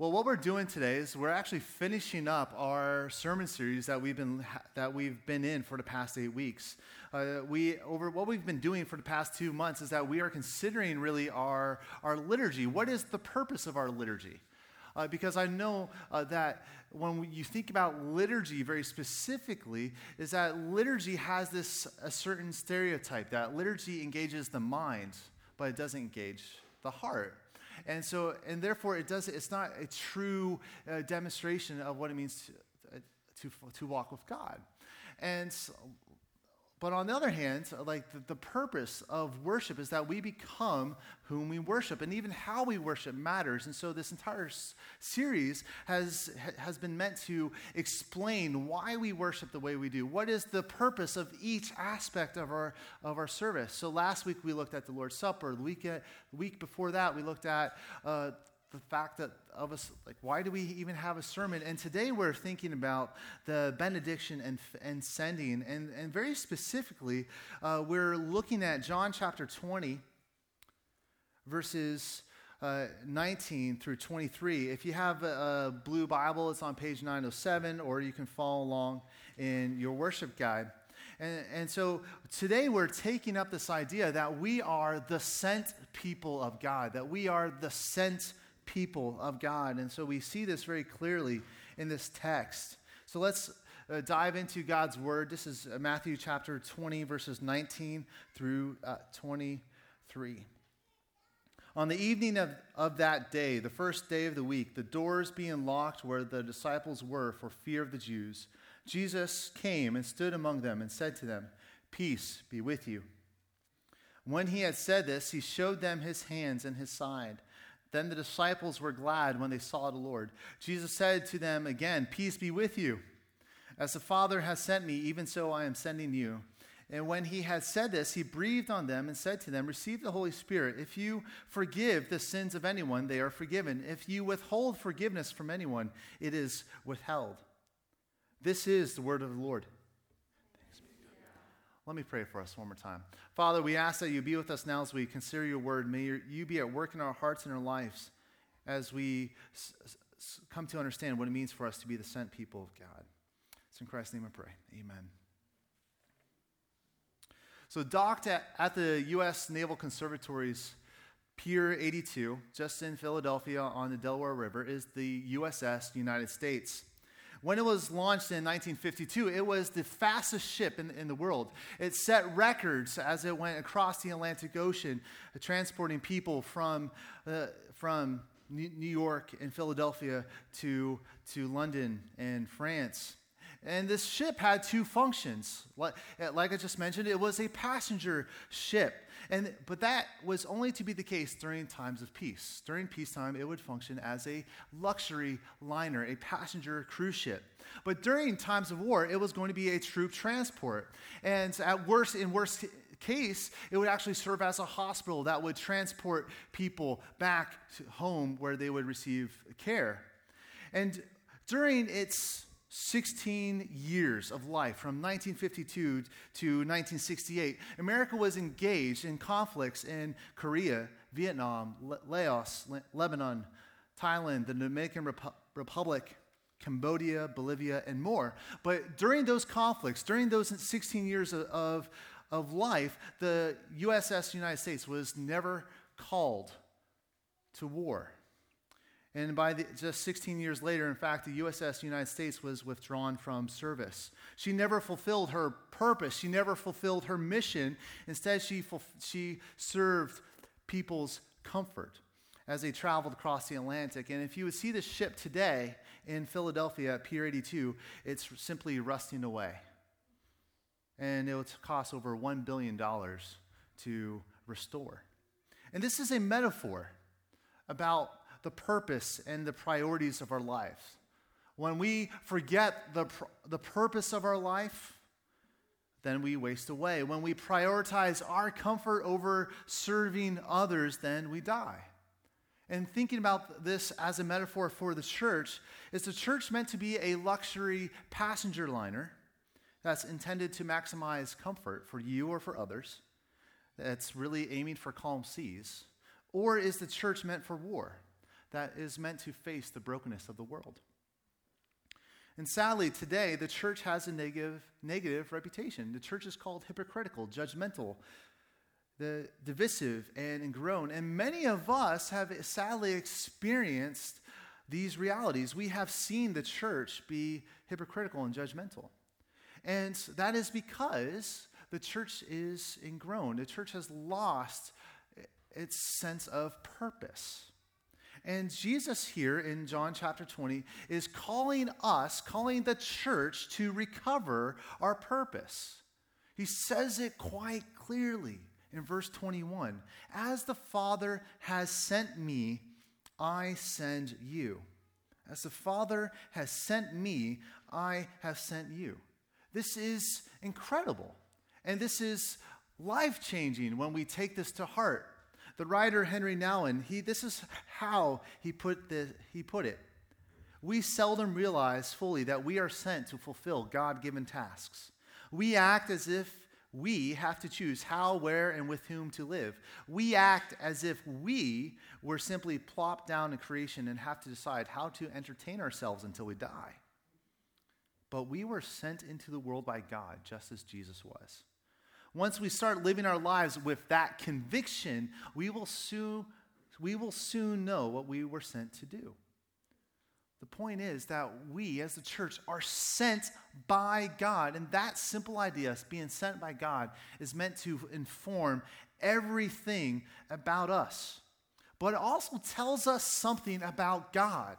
Well, what we're doing today is we're actually finishing up our sermon series that we've been that we've been in for the past eight weeks. Uh, we over what we've been doing for the past two months is that we are considering really our our liturgy. What is the purpose of our liturgy? Uh, because I know uh, that when you think about liturgy very specifically, is that liturgy has this a certain stereotype that liturgy engages the mind, but it doesn't engage the heart. And so, and therefore, it does, it's not a true uh, demonstration of what it means to, uh, to, to walk with God. And so, but on the other hand, like the, the, purpose of worship is that we become whom we worship, and even how we worship matters. And so, this entire s- series has has been meant to explain why we worship the way we do. What is the purpose of each aspect of our of our service? So, last week we looked at the Lord's Supper. The week week before that, we looked at uh, the fact that of us like why do we even have a sermon? And today we're thinking about the benediction and, and sending. And, and very specifically uh, we're looking at john chapter 20 verses uh, 19 through 23 if you have a, a blue bible it's on page 907 or you can follow along in your worship guide. And, and so today we're taking up this idea that we are the sent people of God, that we are the sent people of God. And so we see this very clearly in this text. So let's uh, dive into God's word. This is uh, Matthew chapter 20, verses 19 through uh, 23. On the evening of, of that day, the first day of the week, the doors being locked where the disciples were for fear of the Jews, Jesus came and stood among them and said to them, Peace be with you. When he had said this, he showed them his hands and his side. Then the disciples were glad when they saw the Lord. Jesus said to them again, Peace be with you. As the Father has sent me, even so I am sending you. And when he had said this, he breathed on them and said to them, Receive the Holy Spirit. If you forgive the sins of anyone, they are forgiven. If you withhold forgiveness from anyone, it is withheld. This is the word of the Lord. Let me pray for us one more time. Father, we ask that you be with us now as we consider your word. May you be at work in our hearts and our lives as we s- s- come to understand what it means for us to be the sent people of God. It's in Christ's name I pray. Amen. So, docked at, at the U.S. Naval Conservatory's Pier 82, just in Philadelphia on the Delaware River, is the USS United States. When it was launched in 1952, it was the fastest ship in, in the world. It set records as it went across the Atlantic Ocean, uh, transporting people from, uh, from New York and Philadelphia to, to London and France. And this ship had two functions. Like, like I just mentioned, it was a passenger ship. And, but that was only to be the case during times of peace. During peacetime, it would function as a luxury liner, a passenger cruise ship. But during times of war, it was going to be a troop transport. And at worst, in worst case, it would actually serve as a hospital that would transport people back home where they would receive care. And during its 16 years of life, from 1952 to 1968, America was engaged in conflicts in Korea, Vietnam, Laos, Lebanon, Thailand, the Dominican Repu- Republic, Cambodia, Bolivia, and more. But during those conflicts, during those 16 years of, of life, the USS United States was never called to war. And by the, just 16 years later, in fact, the USS United States was withdrawn from service. She never fulfilled her purpose. She never fulfilled her mission. Instead, she, she served people's comfort as they traveled across the Atlantic. And if you would see the ship today in Philadelphia at Pier 82, it's simply rusting away. And it would cost over $1 billion to restore. And this is a metaphor about the purpose and the priorities of our lives. When we forget the, the purpose of our life, then we waste away. When we prioritize our comfort over serving others, then we die. And thinking about this as a metaphor for the church, is the church meant to be a luxury passenger liner that's intended to maximize comfort for you or for others, that's really aiming for calm seas? Or is the church meant for war? That is meant to face the brokenness of the world. And sadly, today, the church has a negative, negative reputation. The church is called hypocritical, judgmental, the divisive, and ingrown. And many of us have sadly experienced these realities. We have seen the church be hypocritical and judgmental. And that is because the church is ingrown. The church has lost its sense of purpose. And Jesus here in John chapter 20 is calling us, calling the church to recover our purpose. He says it quite clearly in verse 21 As the Father has sent me, I send you. As the Father has sent me, I have sent you. This is incredible. And this is life changing when we take this to heart. The writer Henri Nouwen, he, this is how he put, the, he put it. We seldom realize fully that we are sent to fulfill God given tasks. We act as if we have to choose how, where, and with whom to live. We act as if we were simply plopped down in creation and have to decide how to entertain ourselves until we die. But we were sent into the world by God, just as Jesus was. Once we start living our lives with that conviction, we will soon, we will soon know what we were sent to do. The point is that we, as the church, are sent by God. And that simple idea, being sent by God, is meant to inform everything about us. But it also tells us something about God.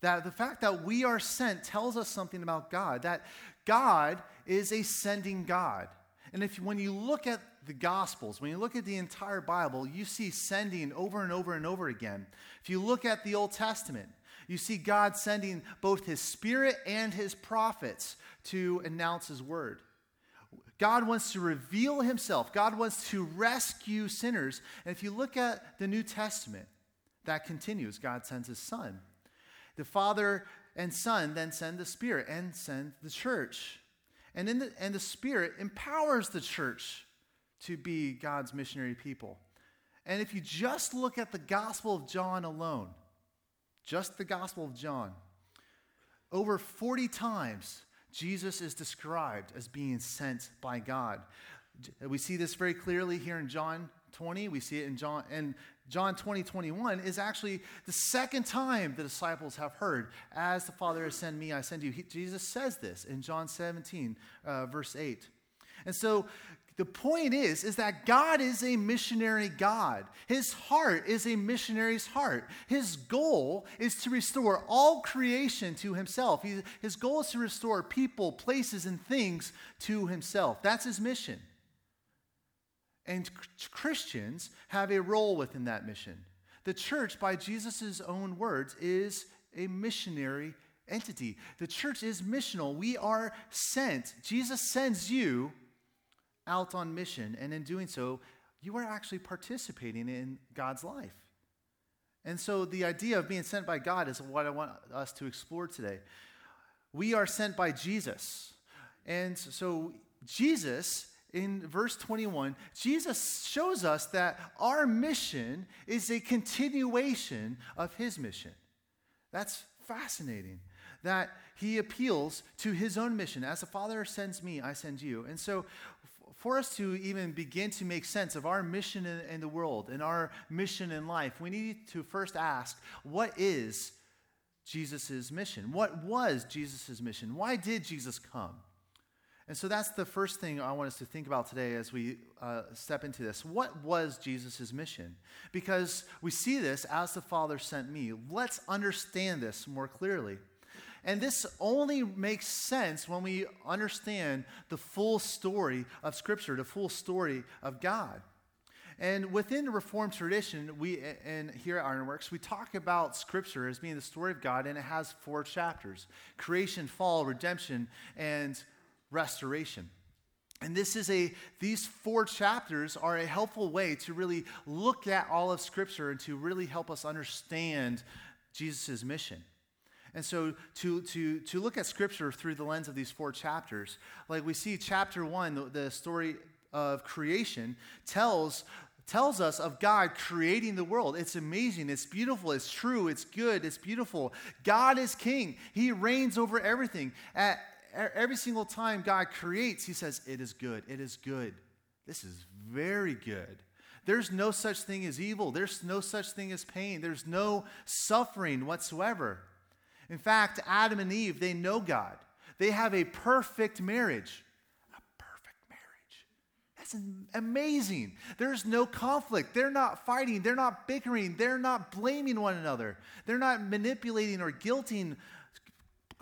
That the fact that we are sent tells us something about God. That God is a sending God. And if when you look at the Gospels, when you look at the entire Bible, you see sending over and over and over again. If you look at the Old Testament, you see God sending both his spirit and his prophets to announce his word. God wants to reveal himself. God wants to rescue sinners. And if you look at the New Testament, that continues. God sends his son. The Father and Son then send the Spirit and send the church. And, in the, and the Spirit empowers the church to be God's missionary people. And if you just look at the Gospel of John alone, just the Gospel of John, over 40 times, Jesus is described as being sent by God. We see this very clearly here in John 20. We see it in John, and John 20, 21 is actually the second time the disciples have heard, As the Father has sent me, I send you. He, Jesus says this in John 17, uh, verse 8. And so the point is is that god is a missionary god. His heart is a missionary's heart. His goal is to restore all creation to himself. He, his goal is to restore people places and things to himself. That's his mission and Christians have a role within that mission. The church, by Jesus' own words, is a missionary entity. The church is missional. We are sent. Jesus sends you out on mission, and in doing so, you are actually participating in God's life. And so, the idea of being sent by God is what I want us to explore today. We are sent by Jesus. And so, Jesus in verse 21, Jesus shows us that our mission is a continuation of his mission. That's fascinating. That he appeals to his own mission. As the Father sends me, I send you. And so, for us to even begin to make sense of our mission in, the world and our mission in life, we need to first ask what is Jesus' mission? What was Jesus' mission? Why did Jesus come? And so that's the first thing I want us to think about today as we uh, step into this. What was Jesus' mission? Because we see this as the Father sent me. Let's understand this more clearly. And this only makes sense when we understand the full story of Scripture, the full story of God. And within the Reformed tradition, we and here at Ironworks, we talk about Scripture as being the story of God, and it has four chapters: creation, fall, redemption, and restoration. And this is a, these four chapters are a helpful way to really look at all of Scripture and to really help us understand Jesus' mission. And so to, to, to look at Scripture through the lens of these four chapters, like we see chapter one, the, the story of creation, tells tells us of God creating the world. It's amazing, it's beautiful, it's true, it's good, it's beautiful. God is king, He reigns over everything. At every single time God creates, He says, It is good, it is good. This is very good. There's no such thing as evil. There's no such thing as pain. There's no suffering whatsoever. In fact, Adam and Eve, they know God. They have a perfect marriage. A perfect marriage. That's amazing. There's no conflict. They're not fighting. They're not bickering. They're not blaming one another. They're not manipulating or guilting,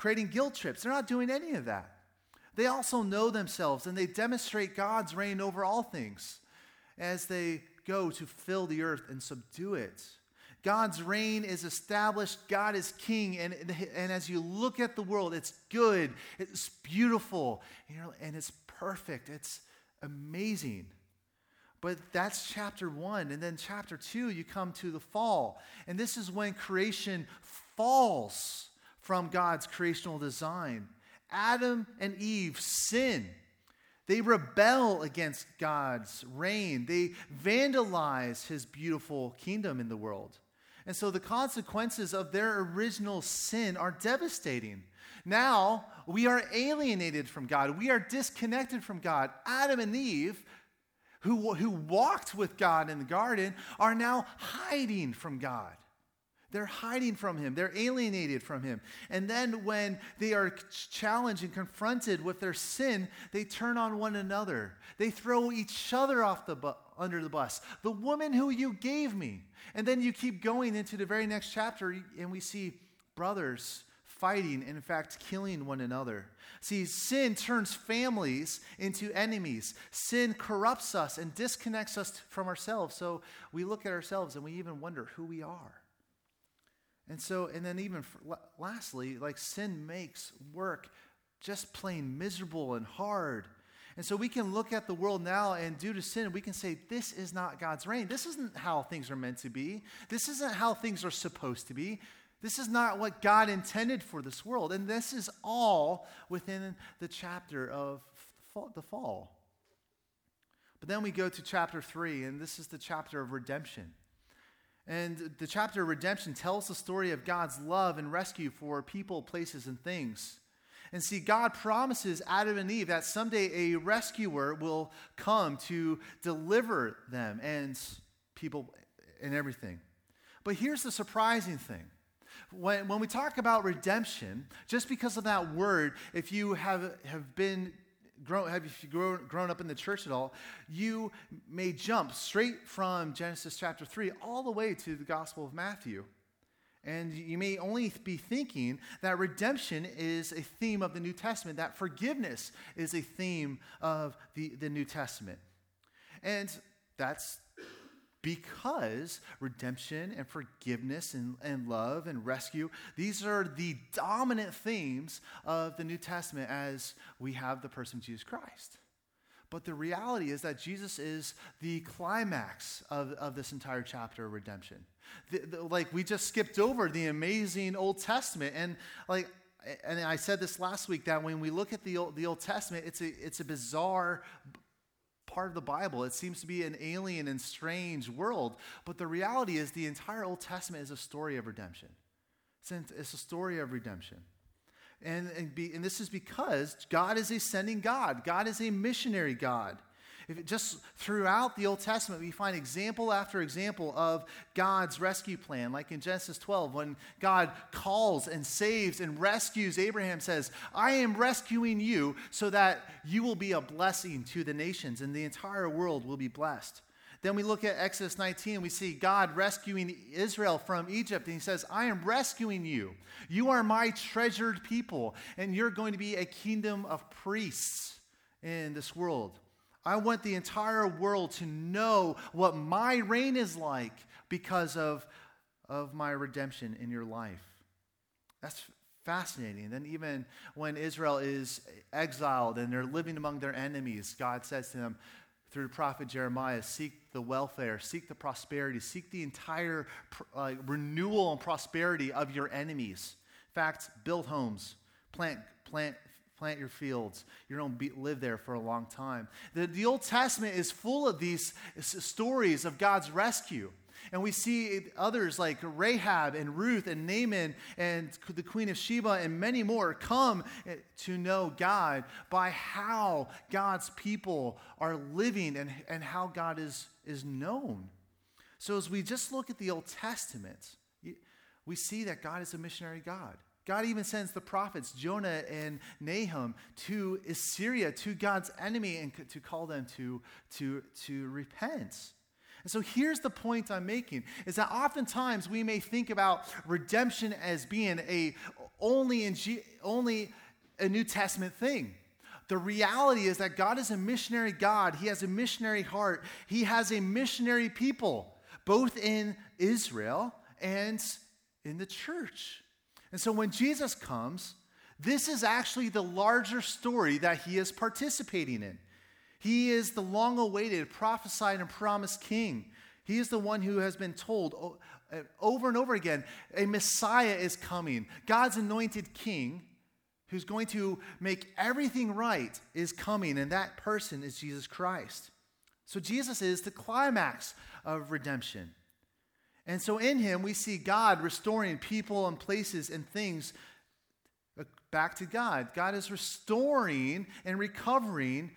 creating guilt trips. They're not doing any of that. They also know themselves and they demonstrate God's reign over all things as they go to fill the earth and subdue it. God's reign is established. God is king. And, and as you look at the world, it's good, it's beautiful, and it's perfect. It's amazing. But that's chapter one. And then chapter two, you come to the fall. And this is when creation falls from God's creational design. Adam and Eve sin. They rebel against God's reign. They vandalize his beautiful kingdom in the world. And so the consequences of their original sin are devastating. Now we are alienated from God. We are disconnected from God. Adam and Eve, who, who walked with God in the garden, are now hiding from God. They're hiding from him. They're alienated from him. And then when they are challenged and confronted with their sin, they turn on one another. They throw each other off the bu- under the bus. The woman who you gave me. And then you keep going into the very next chapter and we see brothers fighting and, in fact, killing one another. See, sin turns families into enemies. Sin corrupts us and disconnects us from ourselves. So we look at ourselves and we even wonder who we are. And so, and then even for, lastly, like sin makes work just plain miserable and hard. And so we can look at the world now and due to sin, we can say, this is not God's reign. This isn't how things are meant to be. This isn't how things are supposed to be. This is not what God intended for this world. And this is all within the chapter of the fall. But then we go to chapter three, and this is the chapter of redemption. And the chapter of redemption tells the story of God's love and rescue for people, places, and things. And see, God promises Adam and Eve that someday a rescuer will come to deliver them and people and everything. But here's the surprising thing when, when we talk about redemption, just because of that word, if you have, have been grown, have you grown, grown up in the church at all, you may jump straight from Genesis chapter 3 all the way to the Gospel of Matthew. And you may only be thinking that redemption is a theme of the New Testament, that forgiveness is a theme of the, the New Testament. And that's because redemption and forgiveness and, and love and rescue, these are the dominant themes of the New Testament as we have the person of Jesus Christ. But the reality is that Jesus is the climax of, of this entire chapter of redemption. The, the, like, we just skipped over the amazing Old Testament. And, like, and I said this last week that when we look at the Old, the Old Testament, it's a, it's a bizarre part of the Bible. It seems to be an alien and strange world. But the reality is, the entire Old Testament is a story of redemption. Since it's a story of redemption. And, and, be, and this is because God is a sending God, God is a missionary God. If just throughout the Old Testament, we find example after example of God's rescue plan. Like in Genesis 12, when God calls and saves and rescues, Abraham says, I am rescuing you so that you will be a blessing to the nations and the entire world will be blessed. Then we look at Exodus 19, we see God rescuing Israel from Egypt, and he says, I am rescuing you. You are my treasured people, and you're going to be a kingdom of priests in this world. I want the entire world to know what my reign is like because of, of my redemption in your life. That's fascinating. Then, even when Israel is exiled and they're living among their enemies, God says to them through prophet Jeremiah seek the welfare, seek the prosperity, seek the entire uh, renewal and prosperity of your enemies. In fact, build homes, plant, plant plant your fields. You don't be, live there for a long time. The, the Old Testament is full of these stories of God's rescue. And we see others like Rahab and Ruth and Naaman and the Queen of Sheba and many more come eh, to know God by how God's people are living and, and how God is, is known. So as we just look at the Old Testament, we see that God is a missionary God. God even sends the prophets, Jonah and Nahum, to Assyria, to God's enemy, and to call them to, to, to repent. And so here's the point I'm making is that oftentimes we may think about redemption as being a only in G, only a New Testament thing. The reality is that God is a missionary God. He has a missionary heart. He has a missionary people, both in Israel and in the church. And so when Jesus comes, this is actually the larger story that he is participating in. He is the long awaited, prophesied, and promised king. He is the one who has been told uh, over and over again a Messiah is coming. God's anointed king, who's going to make everything right, is coming, and that person is Jesus Christ. So Jesus is the climax of redemption. And so in him, we see God restoring people and places and things back to God. God is restoring and recovering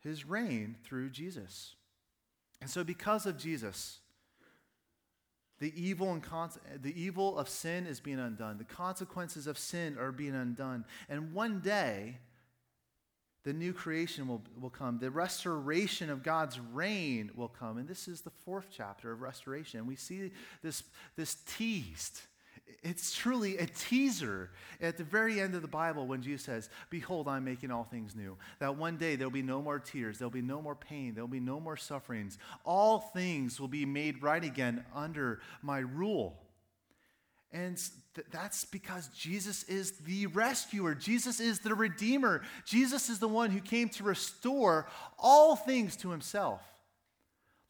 his reign through Jesus. And so, because of Jesus, the evil, and con- the evil of sin is being undone. The consequences of sin are being undone. And one day, the new creation will, will come. The restoration of God's reign will come. And this is the fourth chapter of restoration. We see this, this teased. It's truly a teaser at the very end of the Bible when Jesus says, Behold, I'm making all things new. That one day there'll be no more tears, there'll be no more pain, there'll be no more sufferings. All things will be made right again under my rule. And th- that's because Jesus is the rescuer. Jesus is the redeemer. Jesus is the one who came to restore all things to himself.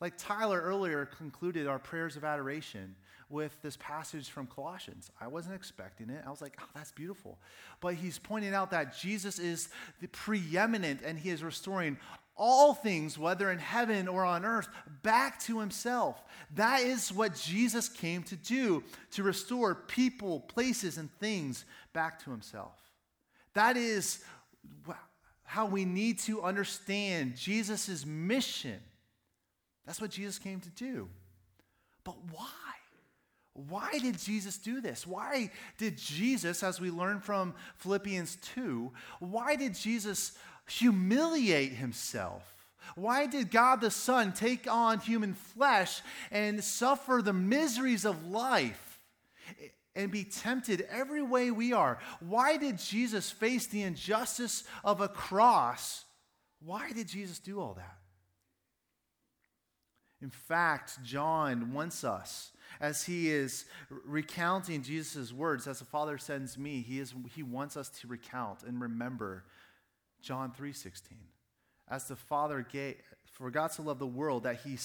Like Tyler earlier concluded our prayers of adoration with this passage from Colossians. I wasn't expecting it. I was like, oh, that's beautiful. But he's pointing out that Jesus is the preeminent and he is restoring all things, whether in heaven or on earth, back to himself. That is what Jesus came to do, to restore people, places, and things back to himself. That is how we need to understand Jesus' mission. That's what Jesus came to do. But why? Why did Jesus do this? Why did Jesus, as we learn from Philippians 2, why did Jesus humiliate himself? Why did God the Son take on human flesh and suffer the miseries of life and be tempted every way we are? Why did Jesus face the injustice of a cross? Why did Jesus do all that? In fact, John wants us, as he is recounting Jesus' words, as the Father sends me, he, is, he wants us to recount and remember John 3:16. As the Father gave for God to love the world that he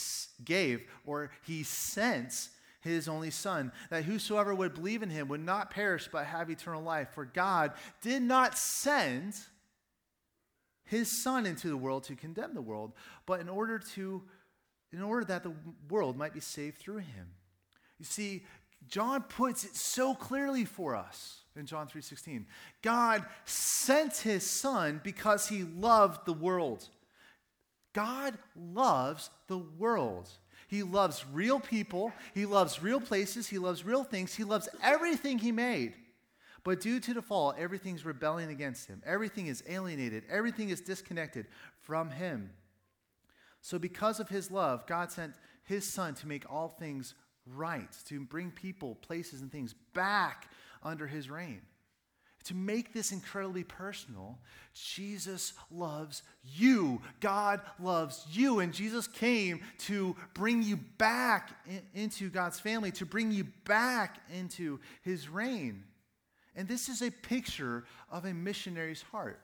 gave or he sent his only son that whosoever would believe in him would not perish but have eternal life. For God did not send his son into the world to condemn the world but in order to in order that the world might be saved through him. You see John puts it so clearly for us in John 3:16. God sent his son because he loved the world. God loves the world. He loves real people, he loves real places, he loves real things, he loves everything he made. But due to the fall, everything's rebelling against him. Everything is alienated, everything is disconnected from him. So because of his love, God sent his son to make all things right, to bring people, places, and things back under his reign. To make this incredibly personal, Jesus loves you. God loves you. And Jesus came to bring you back in, into God's family, to bring you back into his reign. And this is a picture of a missionary's heart.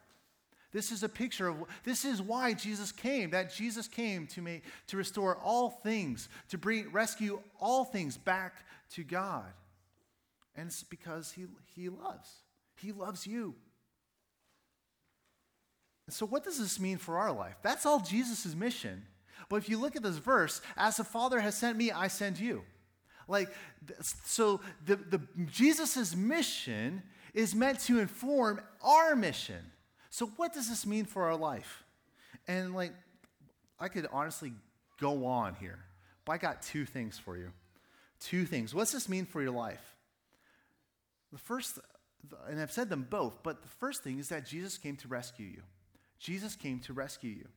This is a picture of this is why Jesus came. That Jesus came to make to restore all things, to bring rescue all things back to God. And it's because he, he loves. He loves you. And So, what does this mean for our life? That's all Jesus' mission. But if you look at this verse, as the Father has sent me, I send you. Like, so the, the Jesus' mission is meant to inform our mission. So, what does this mean for our life? And, like, I could honestly go on here, but I got two things for you. Two things. What's this mean for your life? The first, and I've said them both, but the first thing is that Jesus came to rescue you. Jesus came to rescue you.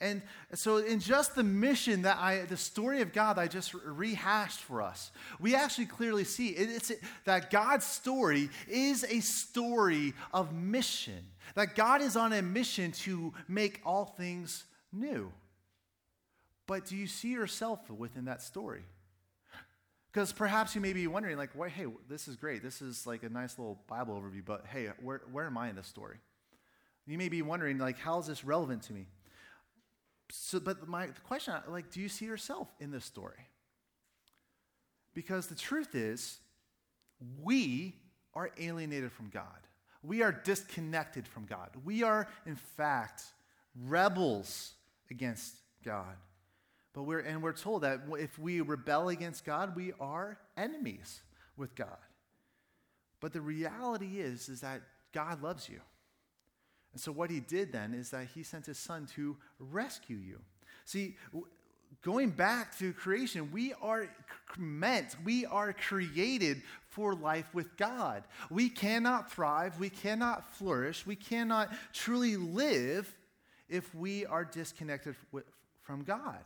And so, in just the mission that I, the story of God I just rehashed for us, we actually clearly see it's that God's story is a story of mission. That God is on a mission to make all things new. But do you see yourself within that story? Because perhaps you may be wondering, like, well, hey, this is great. This is like a nice little Bible overview, but hey, where, where am I in this story? You may be wondering, like, how is this relevant to me? So, but my the question, like, do you see yourself in this story? Because the truth is, we are alienated from God. We are disconnected from God. We are, in fact, rebels against God. But we're, and we're told that if we rebel against God, we are enemies with God. But the reality is, is that God loves you. And so what he did then is that he sent his son to rescue you. See, going back to creation, we are meant, we are created for life with God. We cannot thrive, we cannot flourish, we cannot truly live if we are disconnected with, from God.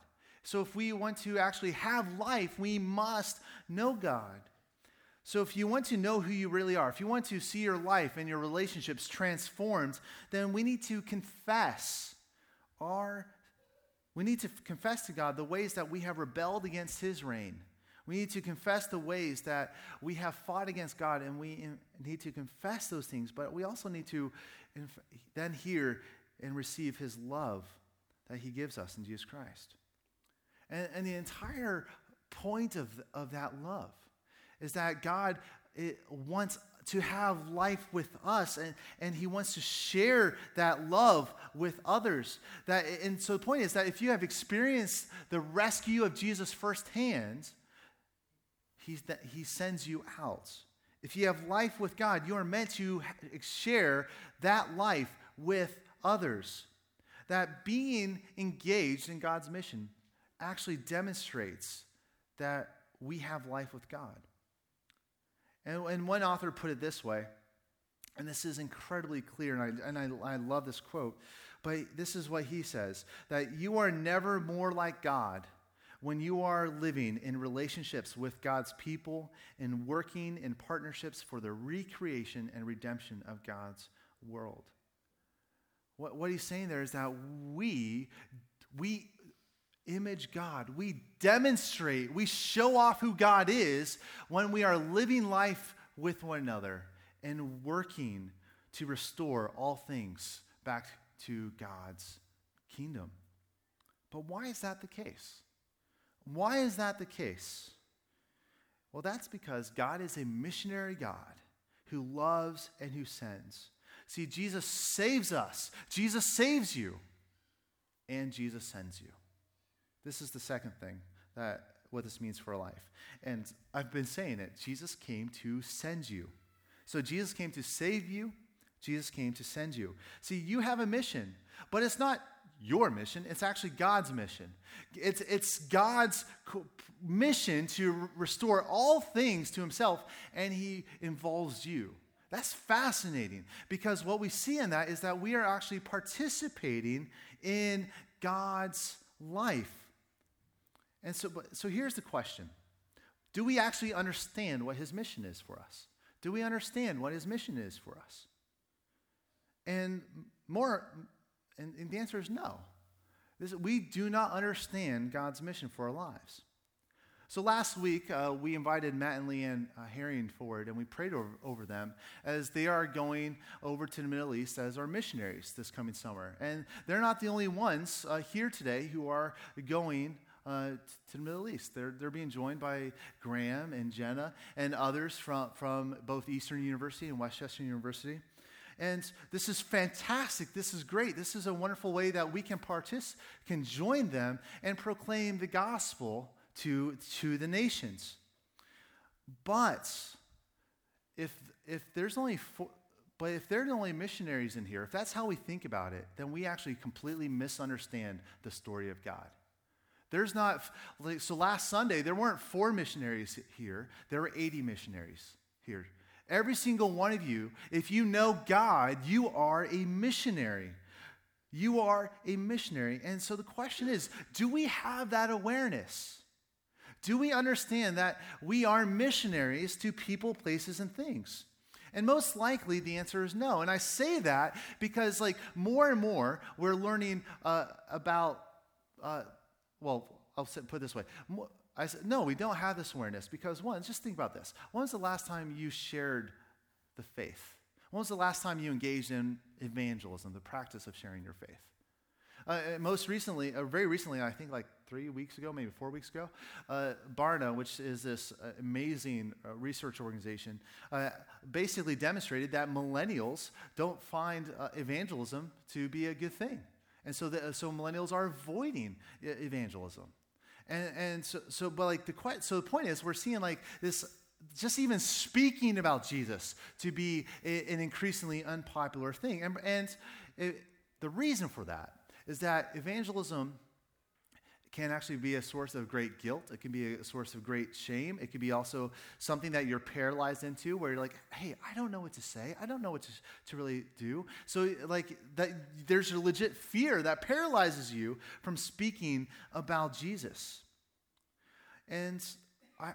So, if we want to actually have life, we must know God. So, if you want to know who you really are, if you want to see your life and your relationships transformed, then we need to confess our, we need to confess to God the ways that we have rebelled against His reign. We need to confess the ways that we have fought against God, and we need to confess those things, but we also need to then hear and receive His love that He gives us in Jesus Christ. And, and the entire point of, of that love is that God wants to have life with us and, and he wants to share that love with others. That and so the point is that if you have experienced the rescue of jesus firsthand he's that he sends you out. If you have life with god you are meant to share that life with others. That being engaged in god's mission actually demonstrates that we have life with God. And, and one author put it this way, and this is incredibly clear, and, I, and I, I love this quote, but this is what he says that you are never more like God when you are living in relationships with God's people and working in partnerships for the recreation and redemption of God's world. What, what he's saying there is that we, we image God. We demonstrate, we show off who God is when we are living life with one another and working to restore all things back to God's kingdom. But why is that the case? Why is that the case? Well, that's because God is a missionary God who loves and who sends. See, Jesus saves us, Jesus saves you, and Jesus sends you. This is the second thing that what this means for life. And I've been saying it. Jesus came to send you. So Jesus came to save you. Jesus came to send you. See, you have a mission, but it's not your mission. It's actually God's mission. It's, it's God's mission to restore all things to himself, and he involves you. That's fascinating because what we see in that is that we are actually participating in God's life. And so, so here's the question Do we actually understand what his mission is for us? Do we understand what his mission is for us? And more, and, and the answer is no. This, we do not understand God's mission for our lives. So last week, uh, we invited Matt and Leanne uh, Herring forward, and we prayed over, over, them as they are going over to the Middle East as our missionaries this coming summer. And they're not the only ones uh, here today who are going uh, to the Middle East. They're, they're being joined by Graham and Jenna and others from, from both Eastern University and West Chester University. And this is fantastic. This is great. This is a wonderful way that we can participate, can join them and proclaim the gospel to, to the nations. But if, if there's only four, but if they're the only missionaries in here, if that's how we think about it, then we actually completely misunderstand the story of God. There's not, so last Sunday, there weren't four missionaries here, there were 80 missionaries here. Every single one of you, if you know God, you are a missionary. You are a missionary. And so the question is do we have that awareness? Do we understand that we are missionaries to people, places, and things? And most likely the answer is no. And I say that because, like, more and more we're learning uh, about, uh, well, I'll put it this way. I said, no, we don't have this awareness because, one, just think about this. When was the last time you shared the faith? When was the last time you engaged in evangelism, the practice of sharing your faith? Uh, most recently, uh, very recently, I think like three weeks ago, maybe four weeks ago, uh, Barna, which is this uh, amazing uh, research organization, uh, basically demonstrated that millennials don't find evangelism to be a good thing. And so, the, so millennials are avoiding evangelism. And, and so, so, but like the, so the point is, we're seeing like this just even speaking about Jesus to be a, an increasingly unpopular thing. And, and it, the reason for that is that evangelism can actually be a source of great guilt. It can be a source of great shame. It can be also something that you're paralyzed into where you're like, hey, I don't know what to say. I don't know what to, to really do. So, like, that, there's a legit fear that paralyzes you from speaking about Jesus. And I,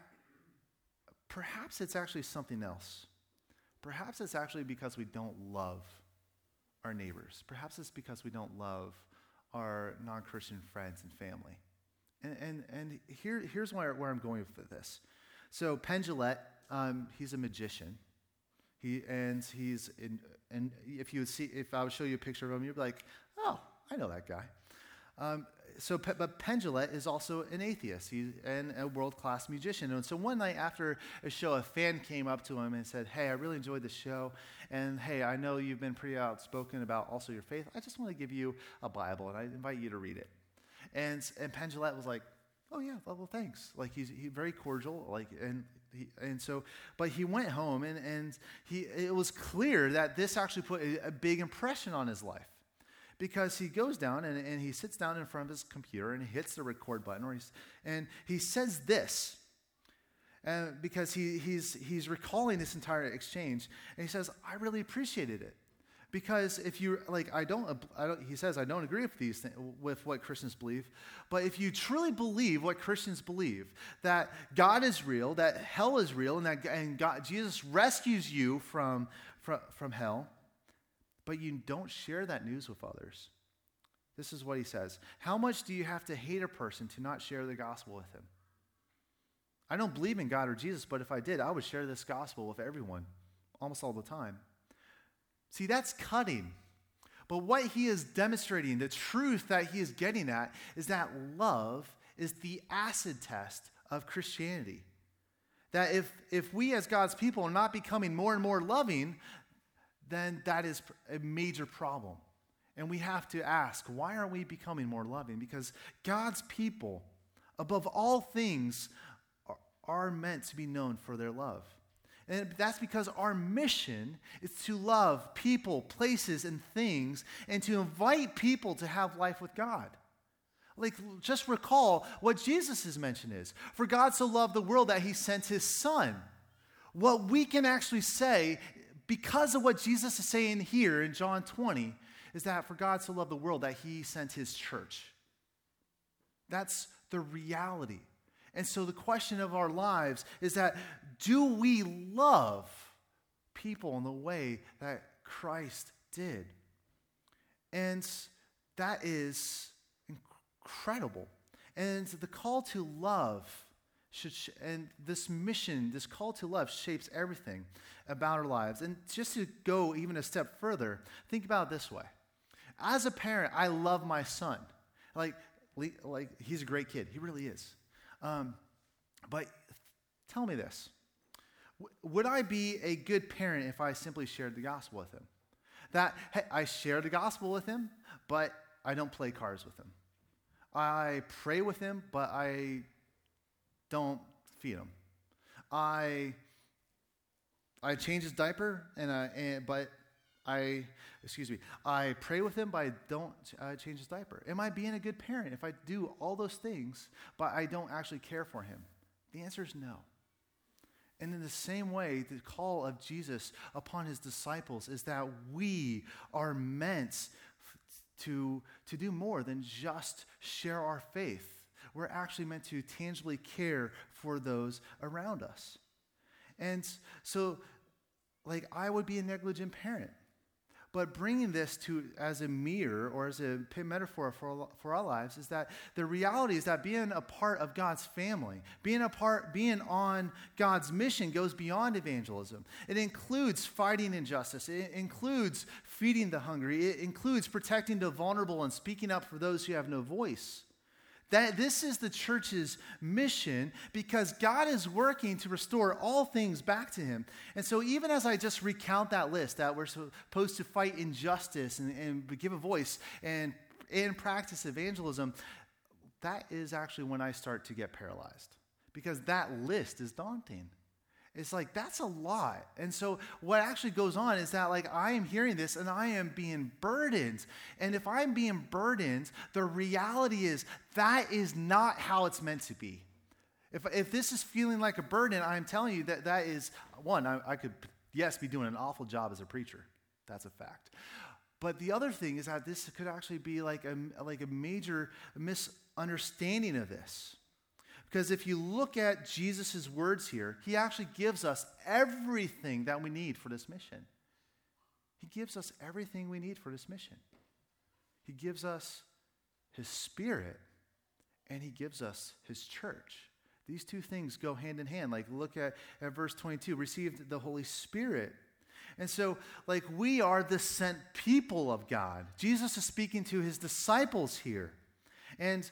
perhaps it's actually something else. Perhaps it's actually because we don't love our neighbors. Perhaps it's because we don't love our non Christian friends and family. And, and, and here, here's where, where I'm going with this. So, Penn um, he's a magician. He, and he's in, and if you would see, if I would show you a picture of him, you'd be like, oh, I know that guy. Um, so, but Penn is also an atheist He's and a world class musician. And so one night after a show, a fan came up to him and said, Hey, I really enjoyed the show. And hey, I know you've been pretty outspoken about also your faith. I just want to give you a Bible and I invite you to read it. And, and Penn was like, Oh, yeah, well, thanks. Like, he's he, very cordial. Like, and he, and so, but he went home and, and he, it was clear that this actually put a, a big impression on his life because he goes down and, and he sits down in front of his computer and hits the record button or he's, and he says this uh, because he, he's, he's recalling this entire exchange and he says i really appreciated it because if you like I don't, I don't, he says i don't agree with these with what christians believe but if you truly believe what christians believe that god is real that hell is real and that and god jesus rescues you from, from, from hell but you don't share that news with others. This is what he says How much do you have to hate a person to not share the gospel with him? I don't believe in God or Jesus, but if I did, I would share this gospel with everyone almost all the time. See, that's cutting. But what he is demonstrating, the truth that he is getting at, is that love is the acid test of Christianity. That if, if we as God's people are not becoming more and more loving, then that is a major problem. And we have to ask, why aren't we becoming more loving? Because God's people, above all things, are, are meant to be known for their love. And that's because our mission is to love people, places, and things, and to invite people to have life with God. Like, just recall what Jesus' mention is. For God so loved the world that he sent his son. What we can actually say because of what Jesus is saying here in John 20, is that for God so loved the world that he sent his church. That's the reality. And so the question of our lives is that do we love people in the way that Christ did? And that is incredible. And the call to love should, sh- and this mission, this call to love, shapes everything about our lives. And just to go even a step further, think about it this way. As a parent, I love my son. Like, like he's a great kid. He really is. Um, but tell me this would I be a good parent if I simply shared the gospel with him? That hey, I share the gospel with him, but I don't play cards with him. I pray with him, but I don't feed him. I I change his diaper, and, I, and but I excuse me. I pray with him, but I don't uh, change his diaper. Am I being a good parent if I do all those things, but I don't actually care for him? The answer is no. And in the same way, the call of Jesus upon his disciples is that we are meant to, to do more than just share our faith. We're actually meant to tangibly care for those around us. And so, like, I would be a negligent parent. But bringing this to as a mirror or as a metaphor for, for our lives is that the reality is that being a part of God's family, being a part, being on God's mission goes beyond evangelism. It includes fighting injustice. It includes feeding the hungry. It includes protecting the vulnerable and speaking up for those who have no voice. That this is the church's mission because God is working to restore all things back to him. And so, even as I just recount that list that we're supposed to fight injustice and, and give a voice and, and practice evangelism, that is actually when I start to get paralyzed because that list is daunting. It's like, that's a lot. And so, what actually goes on is that, like, I am hearing this and I am being burdened. And if I'm being burdened, the reality is that is not how it's meant to be. If, if this is feeling like a burden, I'm telling you that that is, one, I, I could, yes, be doing an awful job as a preacher. That's a fact. But the other thing is that this could actually be like a, like a major misunderstanding of this. Because if you look at Jesus' words here, he actually gives us everything that we need for this mission. He gives us everything we need for this mission. He gives us his spirit and he gives us his church. These two things go hand in hand. Like, look at, at verse 22 received the Holy Spirit. And so, like, we are the sent people of God. Jesus is speaking to his disciples here. And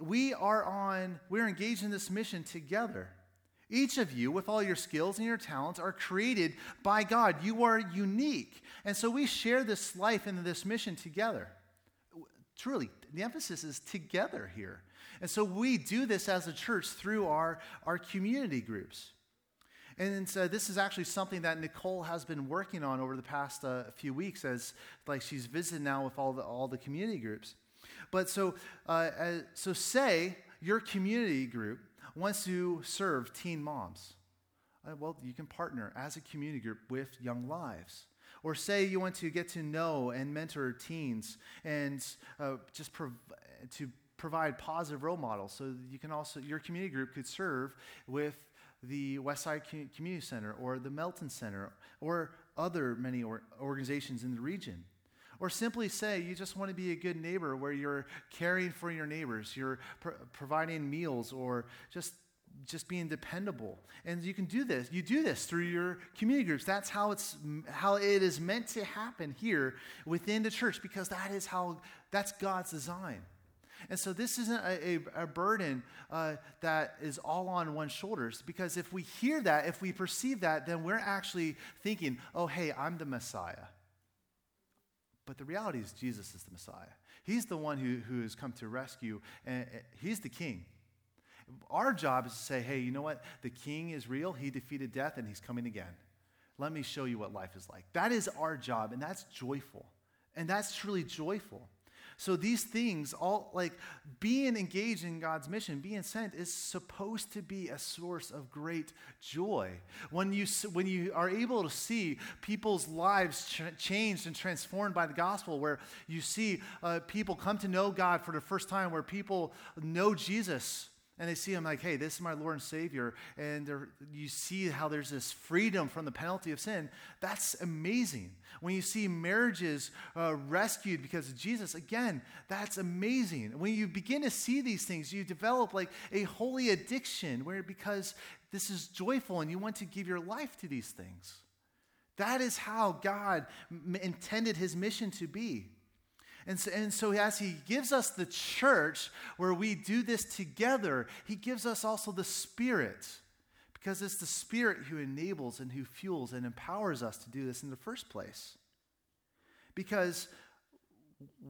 we are on, we're engaged in this mission together. Each of you, with all your skills and your talents, are created by God. You are unique. And so we share this life and this mission together. Truly, the emphasis is together here. And so we do this as a church through our, our community groups. And so this is actually something that Nicole has been working on over the past uh, few weeks as like she's visited now with all the, all the community groups. But so, uh, uh, so say your community group wants to serve teen moms. Uh, well, you can partner as a community group with Young Lives. Or say you want to get to know and mentor teens and uh, just prov- to provide positive role models. So you can also, your community group could serve with the Westside Community Center or the Melton Center or other many or organizations in the region. Or simply say you just want to be a good neighbor where you're caring for your neighbors, you're providing meals, or just just being dependable. And you can do this. You do this through your community groups. That's how it's how it is meant to happen here within the church because that is how that's God's design. And so this isn't a, a, a burden uh, that is all on one's shoulders because if we hear that, if we perceive that, then we're actually thinking, oh, hey, I'm the Messiah. But the reality is, Jesus is the Messiah. He's the one who, who has come to rescue, and he's the king. Our job is to say, hey, you know what? The king is real. He defeated death, and he's coming again. Let me show you what life is like. That is our job, and that's joyful. And that's truly joyful. So these things, all like being engaged in God's mission, being sent, is supposed to be a source of great joy. When you when you are able to see people's lives ch- changed and transformed by the gospel, where you see uh, people come to know God for the first time, where people know Jesus and they see him like, hey, this is my Lord and Savior, and you see how there's this freedom from the penalty of sin, that's amazing. When you see marriages uh, rescued because of Jesus, again, that's amazing. When you begin to see these things, you develop like a holy addiction where because this is joyful and you want to give your life to these things. That is how God m- intended his mission to be. And so, and so, as He gives us the church where we do this together, He gives us also the Spirit. Because it's the Spirit who enables and who fuels and empowers us to do this in the first place. because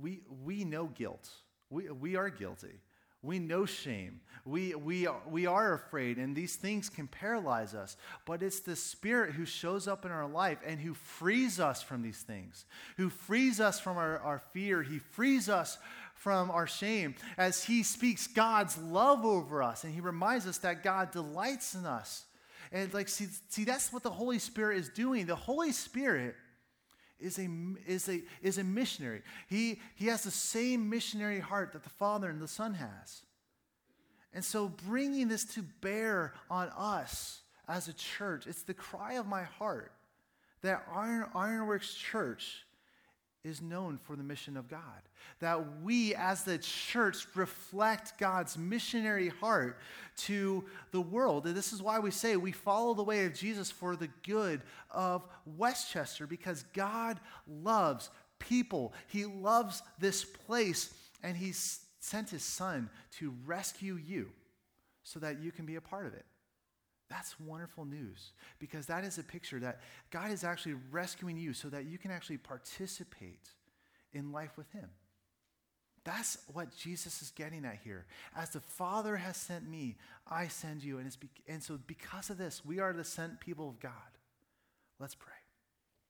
we, we know guilt. We, we are guilty. We know shame. We, we, are, we are afraid, and these things can paralyze us. But it's the Spirit who shows up in our life and who frees us from these things, who frees us from our, our fear. He frees us from our shame as He speaks God's love over us, and He reminds us that God delights in us. And like, see, see, that's what the Holy Spirit is doing. The Holy Spirit is a, is a, is a missionary. He, he has the same missionary heart that the Father and the Son has. And so bringing this to bear on us as a church, it's the cry of my heart that Iron, Ironworks Church is known for the mission of God. That we, as the church, reflect God's missionary heart to the world. And this is why we say we follow the way of Jesus for the good of West Chester, because God loves people. He loves this place, and He sent His Son to rescue you so that you can be a part of it. That's wonderful news because that is a picture that God is actually rescuing you so that you can actually participate in life with Him. That's what Jesus is getting at here. As the Father has sent me, I send you. And, be- and so, because of this, we are the sent people of God. Let's pray.